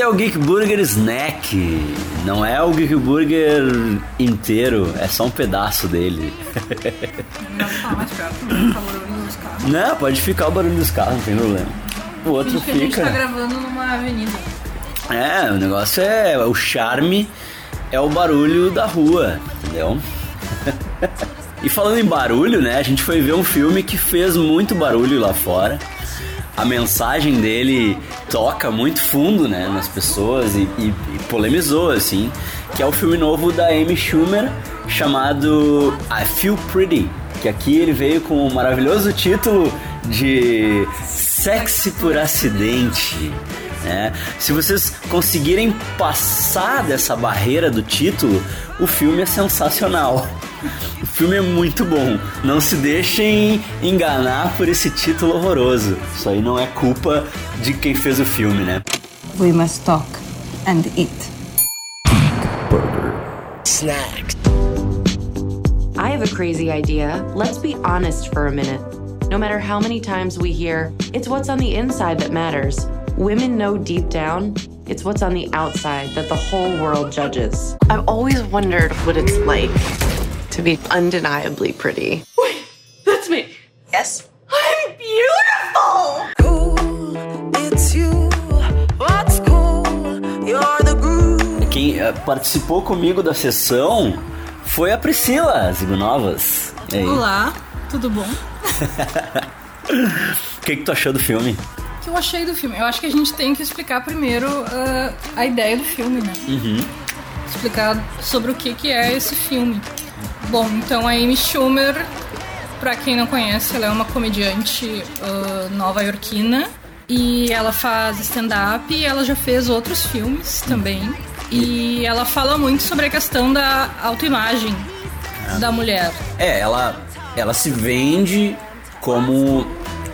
Esse é o Geek Burger Snack. Não é o Geek Burger inteiro, é só um pedaço dele. Mais perto, não ficar barulho dos carros. Não, pode ficar o barulho dos carros, não tem problema. O outro Finge que a gente tá fica. gravando numa avenida. É, o negócio é. O charme é o barulho da rua, entendeu? e falando em barulho, né? A gente foi ver um filme que fez muito barulho lá fora. A mensagem dele toca muito fundo, né, nas pessoas e, e- e polemizou, assim. Que é o filme novo da Amy Schumer chamado I Feel Pretty. Que aqui ele veio com o maravilhoso título de Sexy por Acidente. né? Se vocês conseguirem passar dessa barreira do título, o filme é sensacional. O filme é muito bom. Não se deixem enganar por esse título horroroso. Isso aí não é culpa de quem fez o filme, né? We must talk and eat. Burger. I have a crazy idea. Let's be honest for a minute. No matter how many times we hear, it's what's on the inside that matters. Women know deep down, it's what's on the outside that the whole world judges. I've always wondered what it's like to be undeniably pretty. Wait, that's me. Yes. I'm beautiful! It's you. What's cool? You're the groove. Quem eh, participou comigo da sessão foi a Priscila Zigunovas. Olá, tudo bom? O que, que tu achou do filme? O que eu achei do filme? Eu acho que a gente tem que explicar primeiro ah, a ideia do filme, né? Explicar sobre o que, que é esse filme. Bom, então a Amy Schumer, pra quem não conhece, ela é uma comediante ah, nova-iorquina e ela faz stand-up e ela já fez outros filmes também. E ela fala muito sobre a questão da autoimagem da mulher. É, ela, ela se vende como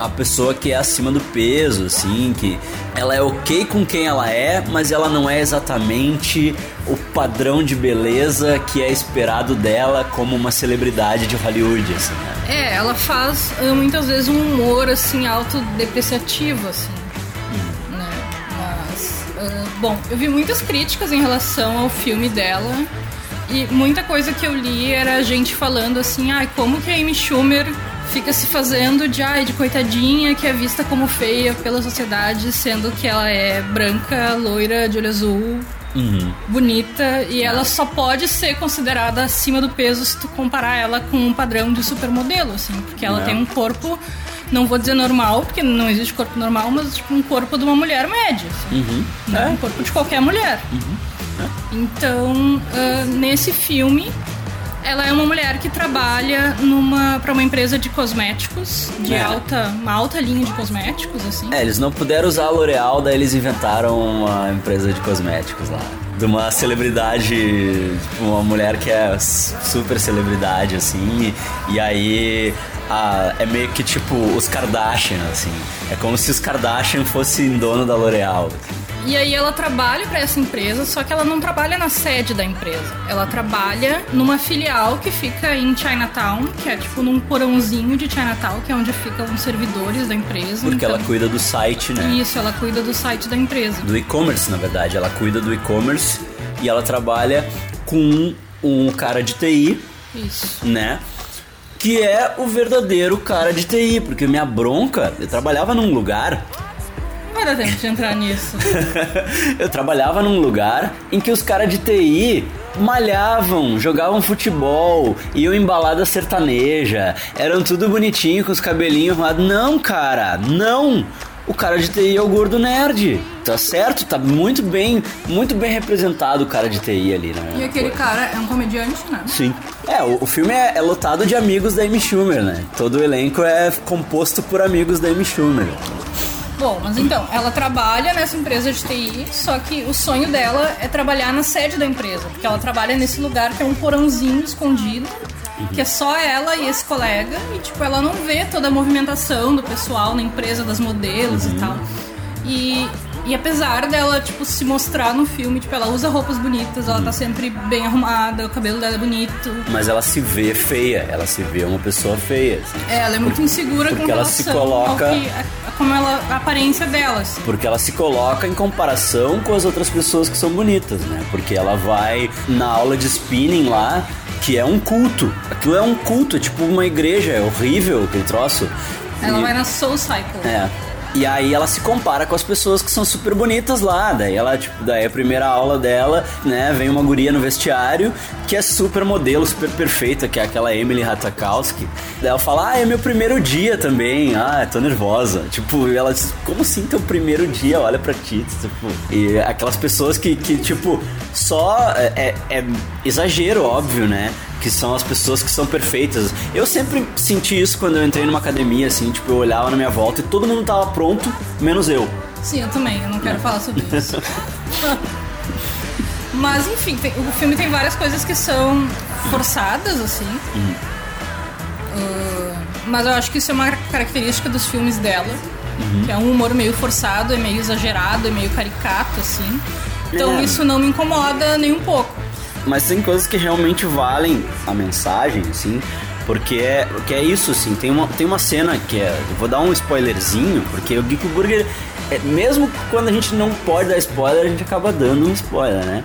a pessoa que é acima do peso, assim, que ela é ok com quem ela é, mas ela não é exatamente o padrão de beleza que é esperado dela como uma celebridade de Hollywood, assim, né? É, ela faz ah, muitas vezes um humor assim autodepreciativo, assim. Né? Mas, ah, bom, eu vi muitas críticas em relação ao filme dela e muita coisa que eu li era gente falando assim, ai, como que a Amy Schumer fica se fazendo de ai, de coitadinha que é vista como feia pela sociedade, sendo que ela é branca, loira, de olho azul, bonita e ela só pode ser considerada acima do peso se tu comparar ela com um padrão de supermodelo, assim, porque ela Não. tem um corpo, não vou dizer normal, porque não existe corpo normal, mas tipo um corpo de uma mulher média, assim, né? um corpo de qualquer mulher. Então, ah, nesse filme, ela é uma mulher que trabalha numa para uma empresa de cosméticos, de É. alta, uma alta linha de cosméticos, assim. É, eles não puderam usar a L'Oreal, daí eles inventaram uma empresa de cosméticos lá. De uma celebridade, tipo, uma mulher que é super celebridade, assim, e, e aí a- é meio que tipo os Kardashian, assim. É como se os Kardashian fossem dono da L'Oreal. assim. E aí ela trabalha para essa empresa, só que ela não trabalha na sede da empresa. Ela trabalha numa filial que fica em Chinatown, que é tipo num porãozinho de Chinatown, que é onde ficam os servidores da empresa. Porque Então, ela cuida do site, né? Isso, ela cuida do site da empresa. Do e-commerce, na verdade. Ela cuida do e-commerce e ela trabalha com um cara de TI Isso. né? Que é o verdadeiro cara de TI, porque minha bronca, eu trabalhava num lugar, vai dar tempo de entrar nisso. eu trabalhava num lugar em que os caras de TI malhavam, jogavam futebol, iam em balada sertaneja, eram tudo bonitinho com os cabelinhos arrumados. Não, cara, não! O cara de TI é o gordo nerd. Tá certo? Tá muito bem, muito bem representado o cara de TI ali, né? E aquele cara é um comediante, né? Sim. É, o, o filme é, é lotado de amigos da Amy Schumer, né? Todo o elenco é composto por amigos da Amy Schumer. Bom, mas então, ela trabalha nessa empresa de TI, só que o sonho dela é trabalhar na sede da empresa, porque ela trabalha nesse lugar que é um porãozinho escondido, que é só ela e esse colega, e tipo, ela não vê toda a movimentação do pessoal na empresa, das modelos e tal. E E apesar dela, tipo, se mostrar no filme, tipo, ela usa roupas bonitas, ela tá sempre bem arrumada, o cabelo dela é bonito. Mas ela se vê feia, ela se vê uma pessoa feia. assim. É, ela é muito insegura porque com ela relação se coloca- ao que, a, como ela, a aparência dela, assim. Porque ela se coloca em comparação com as outras pessoas que são bonitas, né? Porque ela vai na aula de spinning lá, que é um culto. Aquilo é um culto, é tipo uma igreja, é horrível aquele troço. Ela E- vai na Soul Cycle. É. E aí ela se compara com as pessoas que são super bonitas lá. Daí ela, tipo, daí a primeira aula dela, né, vem uma guria no vestiário que é super modelo, super perfeita, que é aquela Emily Ratajkowski. Daí ela fala, ah, é meu primeiro dia também. Ah, tô nervosa. Tipo, ela diz, como assim teu primeiro dia? Olha pra ti. Tipo, e aquelas pessoas que, que tipo, só é, é- é exagero, óbvio, né? Que são as pessoas que são perfeitas. Eu sempre senti isso quando eu entrei numa academia, assim, tipo, eu olhava na minha volta e todo mundo tava pronto, menos eu. Sim, eu também, eu não quero falar sobre isso. Mas enfim, tem- o filme tem várias coisas que são forçadas, assim. Ah, mas eu acho que isso é uma característica dos filmes dela. Que é um humor meio forçado, é meio exagerado, é meio caricato, assim. Então É. isso não me incomoda nem um pouco. Mas tem coisas que realmente valem a mensagem, assim, porque é, porque é isso, assim. Tem uma, tem uma cena que é. Vou dar um spoilerzinho, porque o Geek Burger, é, mesmo quando a gente não pode dar spoiler, a gente acaba dando um spoiler, né?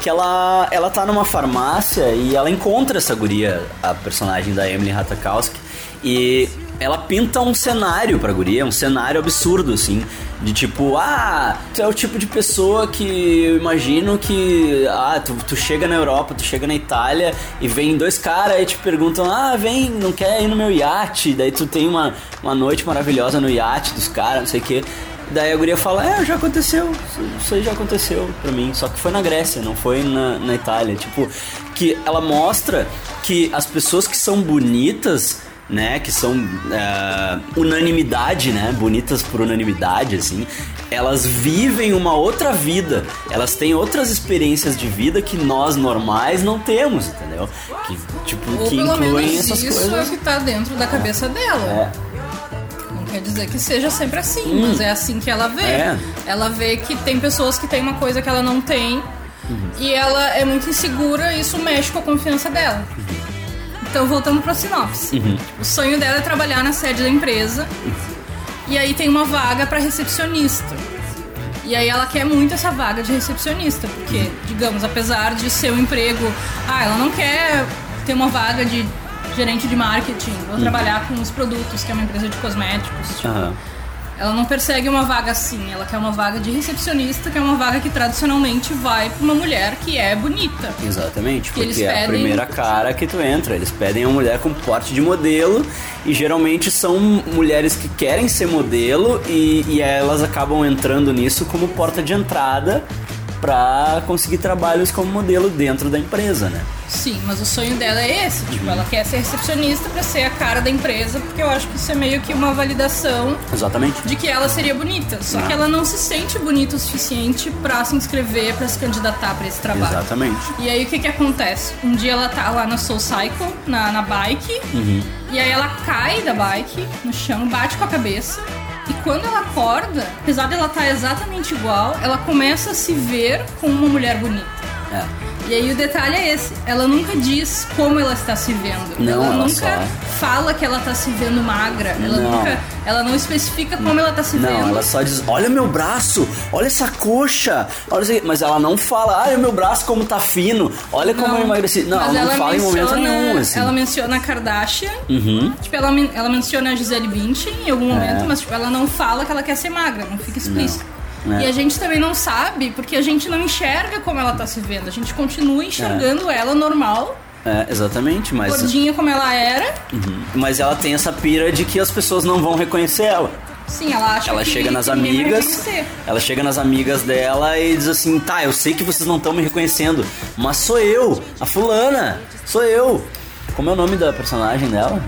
Que ela, ela tá numa farmácia e ela encontra essa guria, a personagem da Emily Ratajkowski, e ela pinta um cenário pra guria, um cenário absurdo, assim. De tipo, ah, tu é o tipo de pessoa que eu imagino que. Ah, tu, tu chega na Europa, tu chega na Itália e vem dois caras e te perguntam, ah, vem, não quer ir no meu iate? Daí tu tem uma, uma noite maravilhosa no iate dos caras, não sei o quê. Daí a guria fala, é, já aconteceu, isso aí já aconteceu pra mim. Só que foi na Grécia, não foi na, na Itália. Tipo, que ela mostra que as pessoas que são bonitas né, que são é, unanimidade, né, bonitas por unanimidade, assim, elas vivem uma outra vida, elas têm outras experiências de vida que nós normais não temos, entendeu? Que, tipo, Ou que pelo incluem menos essas isso é o coisas. que tá dentro da cabeça dela. É, Não quer dizer que seja sempre assim, mas é assim que ela vê. É. Ela vê que tem pessoas que têm uma coisa que ela não tem e ela é muito insegura e isso mexe com a confiança dela. Então, voltando pra sinopse. O sonho dela é trabalhar na sede da empresa e aí tem uma vaga pra recepcionista. E aí ela quer muito essa vaga de recepcionista, porque, digamos, apesar de ser um emprego, ah, ela não quer ter uma vaga de gerente de marketing, ou trabalhar com os produtos, que é uma empresa de cosméticos. tipo, aham. Ela não persegue uma vaga assim, ela quer uma vaga de recepcionista, que é uma vaga que tradicionalmente vai pra uma mulher que é bonita. Exatamente, porque é a pedem- primeira cara que tu entra. Eles pedem uma mulher com porte de modelo e geralmente são mulheres que querem ser modelo e, e elas acabam entrando nisso como porta de entrada pra conseguir trabalhos como modelo dentro da empresa, né? Sim, mas o sonho dela é esse, tipo, ela quer ser recepcionista pra ser a cara da empresa, porque eu acho que isso é meio que uma validação Exatamente. de que ela seria bonita. Só que ela não se sente bonita o suficiente pra se inscrever, pra se candidatar pra esse trabalho. Exatamente. E aí o que que acontece? Um dia ela tá lá na Soul Cycle, na, na bike, e aí ela cai da bike no chão, bate com a cabeça. E quando ela acorda, apesar dela estar exatamente igual, ela começa a se ver como uma mulher bonita. É. E aí o detalhe é esse, ela nunca diz como ela está se vendo. Não, ela, ela nunca só- fala que ela está se vendo magra. Ela Não. nunca, ela não especifica como ela está se Não, vendo. ela só diz, olha meu braço, olha essa coxa, olha mas ela não fala, ah, meu braço como tá fino, olha como eu emagreci. Não, mas ela não fala em momento menciona- nenhum, assim. Ela menciona a Kardashian, Uhum. tipo, ela, ela menciona a Gisele Bündchen em algum momento, É. mas tipo, ela não fala que ela quer ser magra, não fica explícito. Não. É. E a gente também não sabe, porque a gente não enxerga como ela tá se vendo. A gente continua enxergando ela normal, É, exatamente, mas, gordinha como ela era. Uhum. mas ela tem essa pira de que as pessoas não vão reconhecer ela. Sim, ela acha Ela que chega nas que amigas, ela chega nas amigas dela e diz assim, tá, eu sei que vocês não estão me reconhecendo, mas sou eu, a fulana, sou eu. Como é o nome da personagem dela?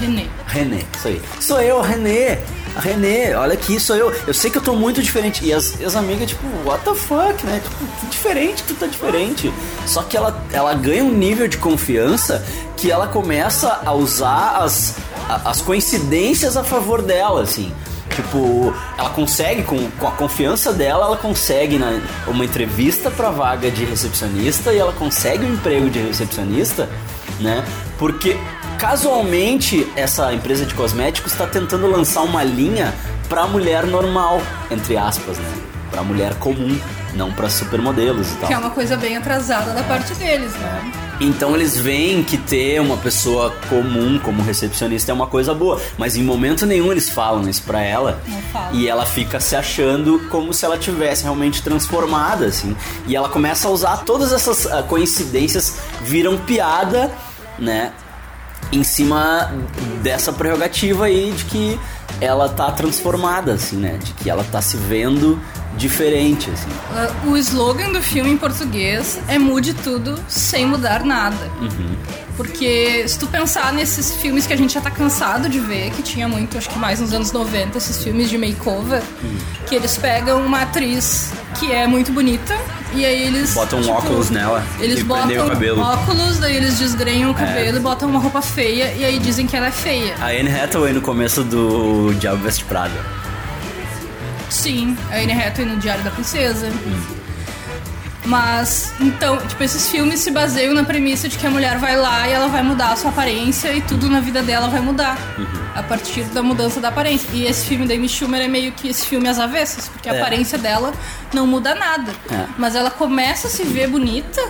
Renê. René, isso aí. Sou eu, René. A René, olha aqui, sou eu. Eu sei que eu tô muito diferente. E as, as amigas, tipo, what the fuck, né? Tipo, que diferente, tu tá diferente. Só que ela, ela ganha um nível de confiança que ela começa a usar as, as coincidências a favor dela, assim. Tipo, ela consegue, com, com a confiança dela, ela consegue na, uma entrevista pra vaga de recepcionista e ela consegue um emprego de recepcionista, né? Porque casualmente essa empresa de cosméticos está tentando lançar uma linha pra mulher normal, entre aspas, né? Pra mulher comum, não pra supermodelos e tal. Que é uma coisa bem atrasada da parte deles, né? Então eles veem que ter uma pessoa comum como recepcionista é uma coisa boa, mas em momento nenhum eles falam isso pra ela. E ela fica se achando como se ela tivesse realmente transformada, assim. E ela começa a usar todas essas ah, coincidências viram piada, né? Em cima dessa prerrogativa aí de que ela tá transformada, assim, né? De que ela tá se vendo diferente, assim. Uh, O slogan do filme em português é mude tudo sem mudar nada. Porque se tu pensar nesses filmes que a gente já tá cansado de ver, que tinha muito, acho que mais nos anos 90, esses filmes de makeover, que eles pegam uma atriz que é muito bonita e aí eles. Botam um tipo, óculos nela Eles botam o cabelo. É. óculos, daí eles desgrenham o cabelo e botam uma roupa feia e aí dizem que ela é feia. A Anne Hathaway no começo do Diabo Veste Prada. Sim, a Anne Hathaway no Diário da Princesa. Mas, então, tipo, esses filmes se baseiam na premissa de que a mulher vai lá e ela vai mudar a sua aparência e tudo na vida dela vai mudar. A partir da mudança da aparência. E esse filme da Amy Schumer é meio que esse filme às avessas, porque a É. aparência dela não muda nada. É. Mas ela começa a se ver bonita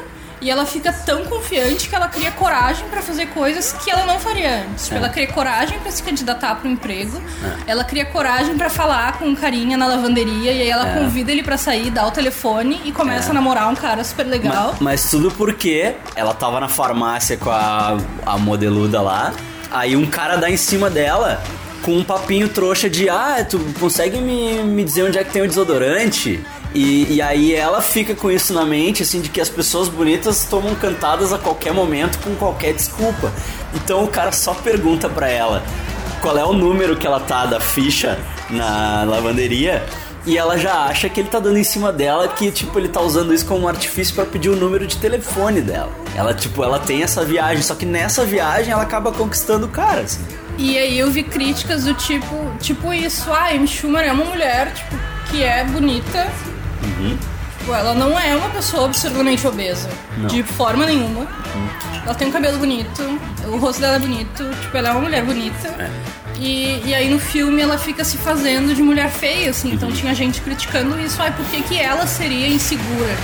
e ela fica tão confiante que ela cria coragem pra fazer coisas que ela não faria antes. Tipo, É. ela cria coragem pra se candidatar pro emprego, ela cria coragem pra falar com um carinha na lavanderia e aí ela É. convida ele pra sair, dá o telefone e começa É. a namorar um cara super legal. Mas, mas tudo porque ela tava na farmácia com a, a modeluda lá, aí um cara dá em cima dela com um papinho trouxa de ah, tu consegue me, me dizer onde é que tem o desodorante? E, e aí ela fica com isso na mente, assim, de que as pessoas bonitas tomam cantadas a qualquer momento com qualquer desculpa. Então o cara só pergunta pra ela qual é o número que ela tá da ficha na lavanderia e ela já acha que ele tá dando em cima dela, que tipo ele tá usando isso como um artifício pra pedir o número de telefone dela. Ela tipo, ela tem essa viagem, só que nessa viagem ela acaba conquistando o cara, assim. E aí eu vi críticas do tipo, tipo isso, ah, Amy Schumer é uma mulher, tipo, que é bonita. Tipo, ela não é uma pessoa absurdamente obesa. Não. De forma nenhuma. Ela tem um cabelo bonito, o rosto dela é bonito, tipo, ela é uma mulher bonita. E, e aí no filme ela fica se fazendo de mulher feia, assim. Então tinha gente criticando isso. Ai, por que, que ela seria insegura?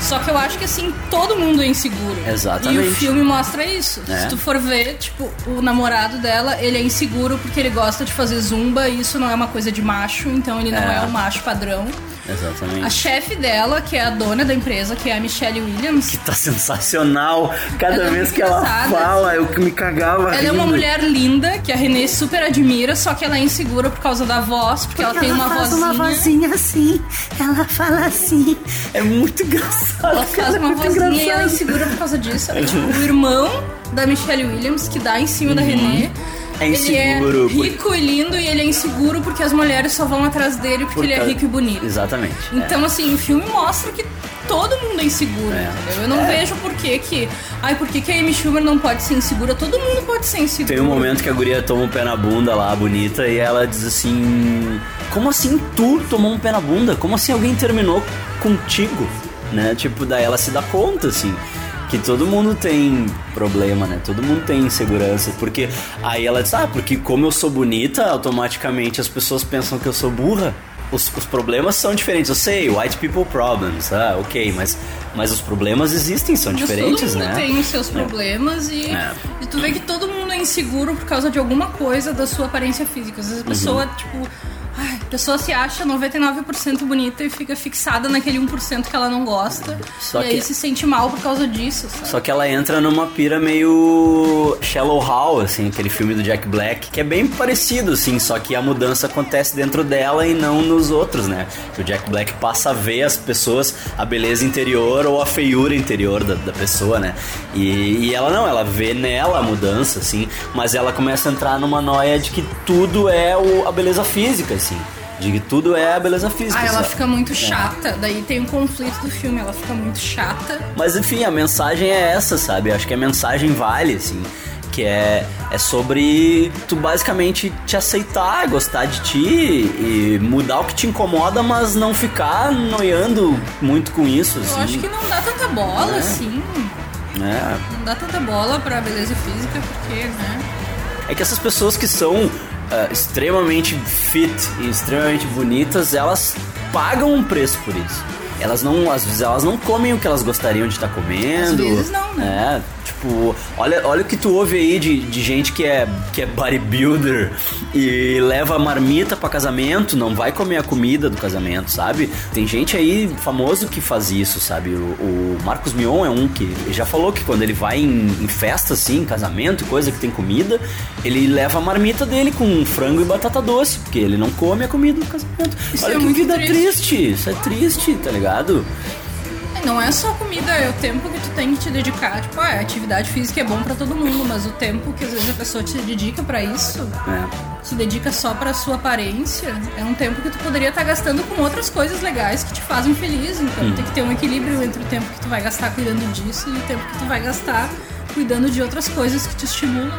Só que eu acho que assim, todo mundo é inseguro. Exatamente. E o filme mostra isso. É. Se tu for ver, tipo, o namorado dela, ele é inseguro porque ele gosta de fazer zumba e isso não é uma coisa de macho, então ele não É. é, um macho padrão. A Exatamente. chefe dela, que é a dona da empresa, que é a Michelle Williams, Que tá sensacional. Cada Ela é vez muito que ela fala, eu que me cagava. ela é uma rindo. mulher linda, que a Renée super admira, só que ela é insegura por causa da voz, porque, ela tem uma faz vozinha. uma vozinha assim. Ela fala assim. É muito engraçado. Ela faz uma é muito vozinha e ela é engraçado. insegura por causa disso. É tipo o irmão da Michelle Williams, que dá em cima da Renée. É Ele inseguro, é rico e lindo e ele é inseguro porque as mulheres só vão atrás dele porque Por ele é rico e bonito. Exatamente. Então, assim, o filme mostra que todo mundo é inseguro, É. entendeu? Eu não vejo por que que... Ai, por que que a Amy Schumer não pode ser insegura? Todo mundo pode ser inseguro. Tem um momento que a guria toma um pé na bunda lá, bonita, e ela diz assim: Como assim tu tomou um pé na bunda? Como assim alguém terminou contigo? Né? Tipo, daí ela se dá conta, assim. Que todo mundo tem problema, né? Todo mundo tem insegurança. Porque aí ela diz: Ah, porque como eu sou bonita, automaticamente as pessoas pensam que eu sou burra. Os, os problemas são diferentes. Eu sei, white people problems, ah, ok, mas, mas os problemas existem, são Mas diferentes, todo mundo né? tem os seus problemas e, É. e tu vê que todo mundo é inseguro por causa de alguma coisa da sua aparência física. Às vezes a pessoa, Uhum. tipo, a pessoa se acha 99% bonita e fica fixada naquele 1% que ela não gosta. Só e que- aí se sente mal por causa disso, sabe? Só que ela entra numa pira meio Shallow Hall, assim, aquele filme do Jack Black, que é bem parecido, assim, só que a mudança acontece dentro dela e não nos outros, né? O Jack Black passa a ver as pessoas, a beleza interior ou a feiura interior da, da pessoa, né? E, e ela não, ela vê nela a mudança, assim, mas ela começa a entrar numa noia de que tudo é o, a beleza física, assim. De que tudo é a beleza física. Ah, ela sabe? fica muito chata. Daí tem um conflito do filme. Ela fica muito chata. Mas enfim, a mensagem é essa, sabe? Eu acho que a mensagem vale, assim. Que é, é sobre tu basicamente te aceitar, gostar de ti e mudar o que te incomoda, mas não ficar noiando muito com isso. Eu assim. acho que não dá tanta bola, É. assim. É. Não dá tanta bola pra beleza física, porque, né? É que essas pessoas que são ah, extremamente fit e extremamente bonitas, elas pagam um preço por isso. Elas não, às vezes elas não comem o que elas gostariam de estar comendo. Às vezes não, né? É, tipo, olha, olha o que tu ouve aí de, de gente que é, que é bodybuilder e leva a marmita pra casamento, não vai comer a comida do casamento, sabe? Tem gente aí famoso que faz isso, sabe? O, o Marcos Mion é um que já falou que quando ele vai em, em festa, assim, em casamento coisa que tem comida, ele leva a marmita dele com frango e batata doce, porque ele não come a comida do casamento. Isso olha é que muito vida triste. triste, isso é triste, tá ligado? Não é só comida, é o tempo que tu tem que te dedicar. Tipo, ah, a atividade física é bom pra todo mundo, mas o tempo que às vezes a pessoa te dedica pra isso, É. se dedica só pra sua aparência, é um tempo que tu poderia estar gastando com outras coisas legais que te fazem feliz. Então tem que ter um equilíbrio entre o tempo que tu vai gastar cuidando disso e o tempo que tu vai gastar cuidando de outras coisas que te estimulam.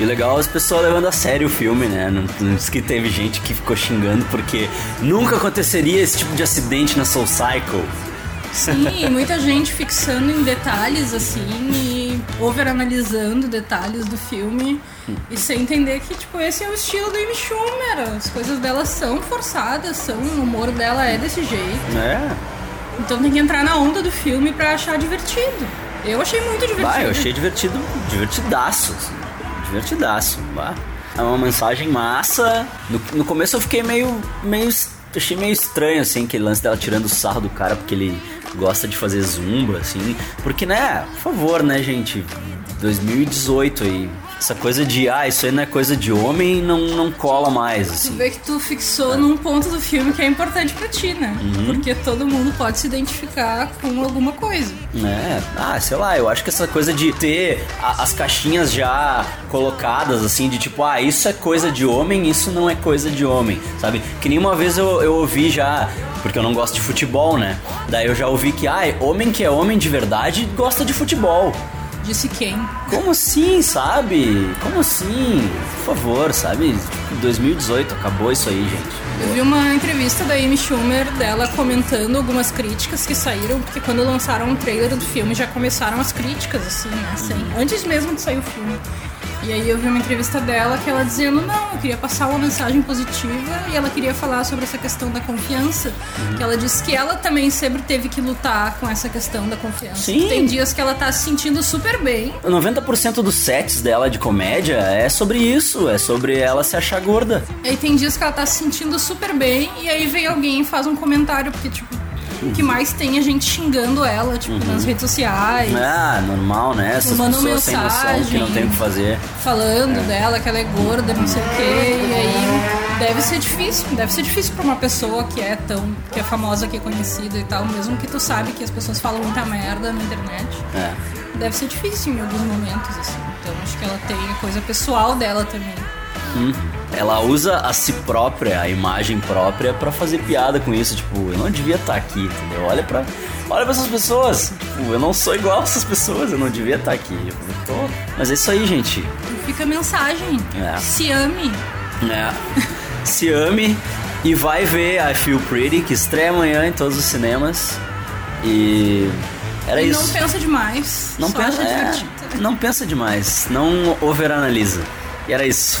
E legal as pessoas levando a sério o filme, né? Não, não diz que teve gente que ficou xingando porque nunca aconteceria esse tipo de acidente na Soul Cycle. Sim, muita gente fixando em detalhes assim e overanalisando detalhes do filme e sem entender que tipo esse é o estilo do Amy Schumer. As coisas dela são forçadas, são o humor dela é desse jeito. É. Então tem que entrar na onda do filme pra achar divertido. Eu achei muito divertido. Bah, eu achei divertido, divertidaço. assim, divertidaço. Bah. É uma mensagem massa. No, no começo eu fiquei meio. meio. Achei meio estranho, assim, aquele lance dela tirando o sarro do cara porque ele gosta de fazer zumba, assim. Porque, né, por favor, né, gente? 2018 aí. Essa coisa de, ah, isso aí não é coisa de homem, não, não cola mais, Tu assim. vê que tu fixou num ponto do filme que é importante pra ti, né? Uhum. Porque todo mundo pode se identificar com alguma coisa. É, ah, sei lá, eu acho que essa coisa de ter a- as caixinhas já colocadas, assim, de tipo, ah, isso é coisa de homem, isso não é coisa de homem, sabe? Que nem uma vez eu, eu ouvi já, porque eu não gosto de futebol, né? Daí eu já ouvi que, ah, homem que é homem de verdade gosta de futebol. Disse quem? Como assim, sabe? Como assim? Por favor, sabe? 2018, acabou isso aí, gente. Eu vi uma entrevista da Amy Schumer dela comentando algumas críticas que saíram, porque quando lançaram o trailer do filme já começaram as críticas, assim, né? Sem, antes mesmo de sair o filme. E aí eu vi uma entrevista dela que ela dizendo, não, eu queria passar uma mensagem positiva e ela queria falar sobre essa questão da confiança. Que ela disse que ela também sempre teve que lutar com essa questão da confiança. Sim. Tem dias que ela tá se sentindo super bem 90% dos sets dela de comédia é sobre isso, é sobre ela se achar gorda. Aí tem dias que ela tá se sentindo super bem e aí vem alguém e faz um comentário, porque, tipo, o que mais tem é gente xingando ela, tipo, nas redes sociais, Ah, normal, né? Essas sem noção que mensagem. não tem o que fazer. falando dela que ela é gorda, não sei o quê. E aí deve ser difícil, deve ser difícil pra uma pessoa que é tão. que é famosa, que é conhecida e tal, mesmo que tu sabe que as pessoas falam muita merda na internet. É. Deve ser difícil em alguns momentos, assim. Então acho que ela tem a coisa pessoal dela também. Ela usa a si própria, a imagem própria, pra fazer piada com isso. Tipo, eu não devia estar aqui, entendeu? Olha pra, olha pra essas pessoas. Tipo, eu não sou igual a essas pessoas, eu não devia estar aqui. Eu tô... Mas é isso aí, gente. Fica a mensagem. É. Se ame. É. Se ame e vai ver I Feel Pretty, que estreia amanhã em todos os cinemas. E. Era e isso. não pensa demais. Não só pensa, é, não pensa demais, não overanalisa. E era isso.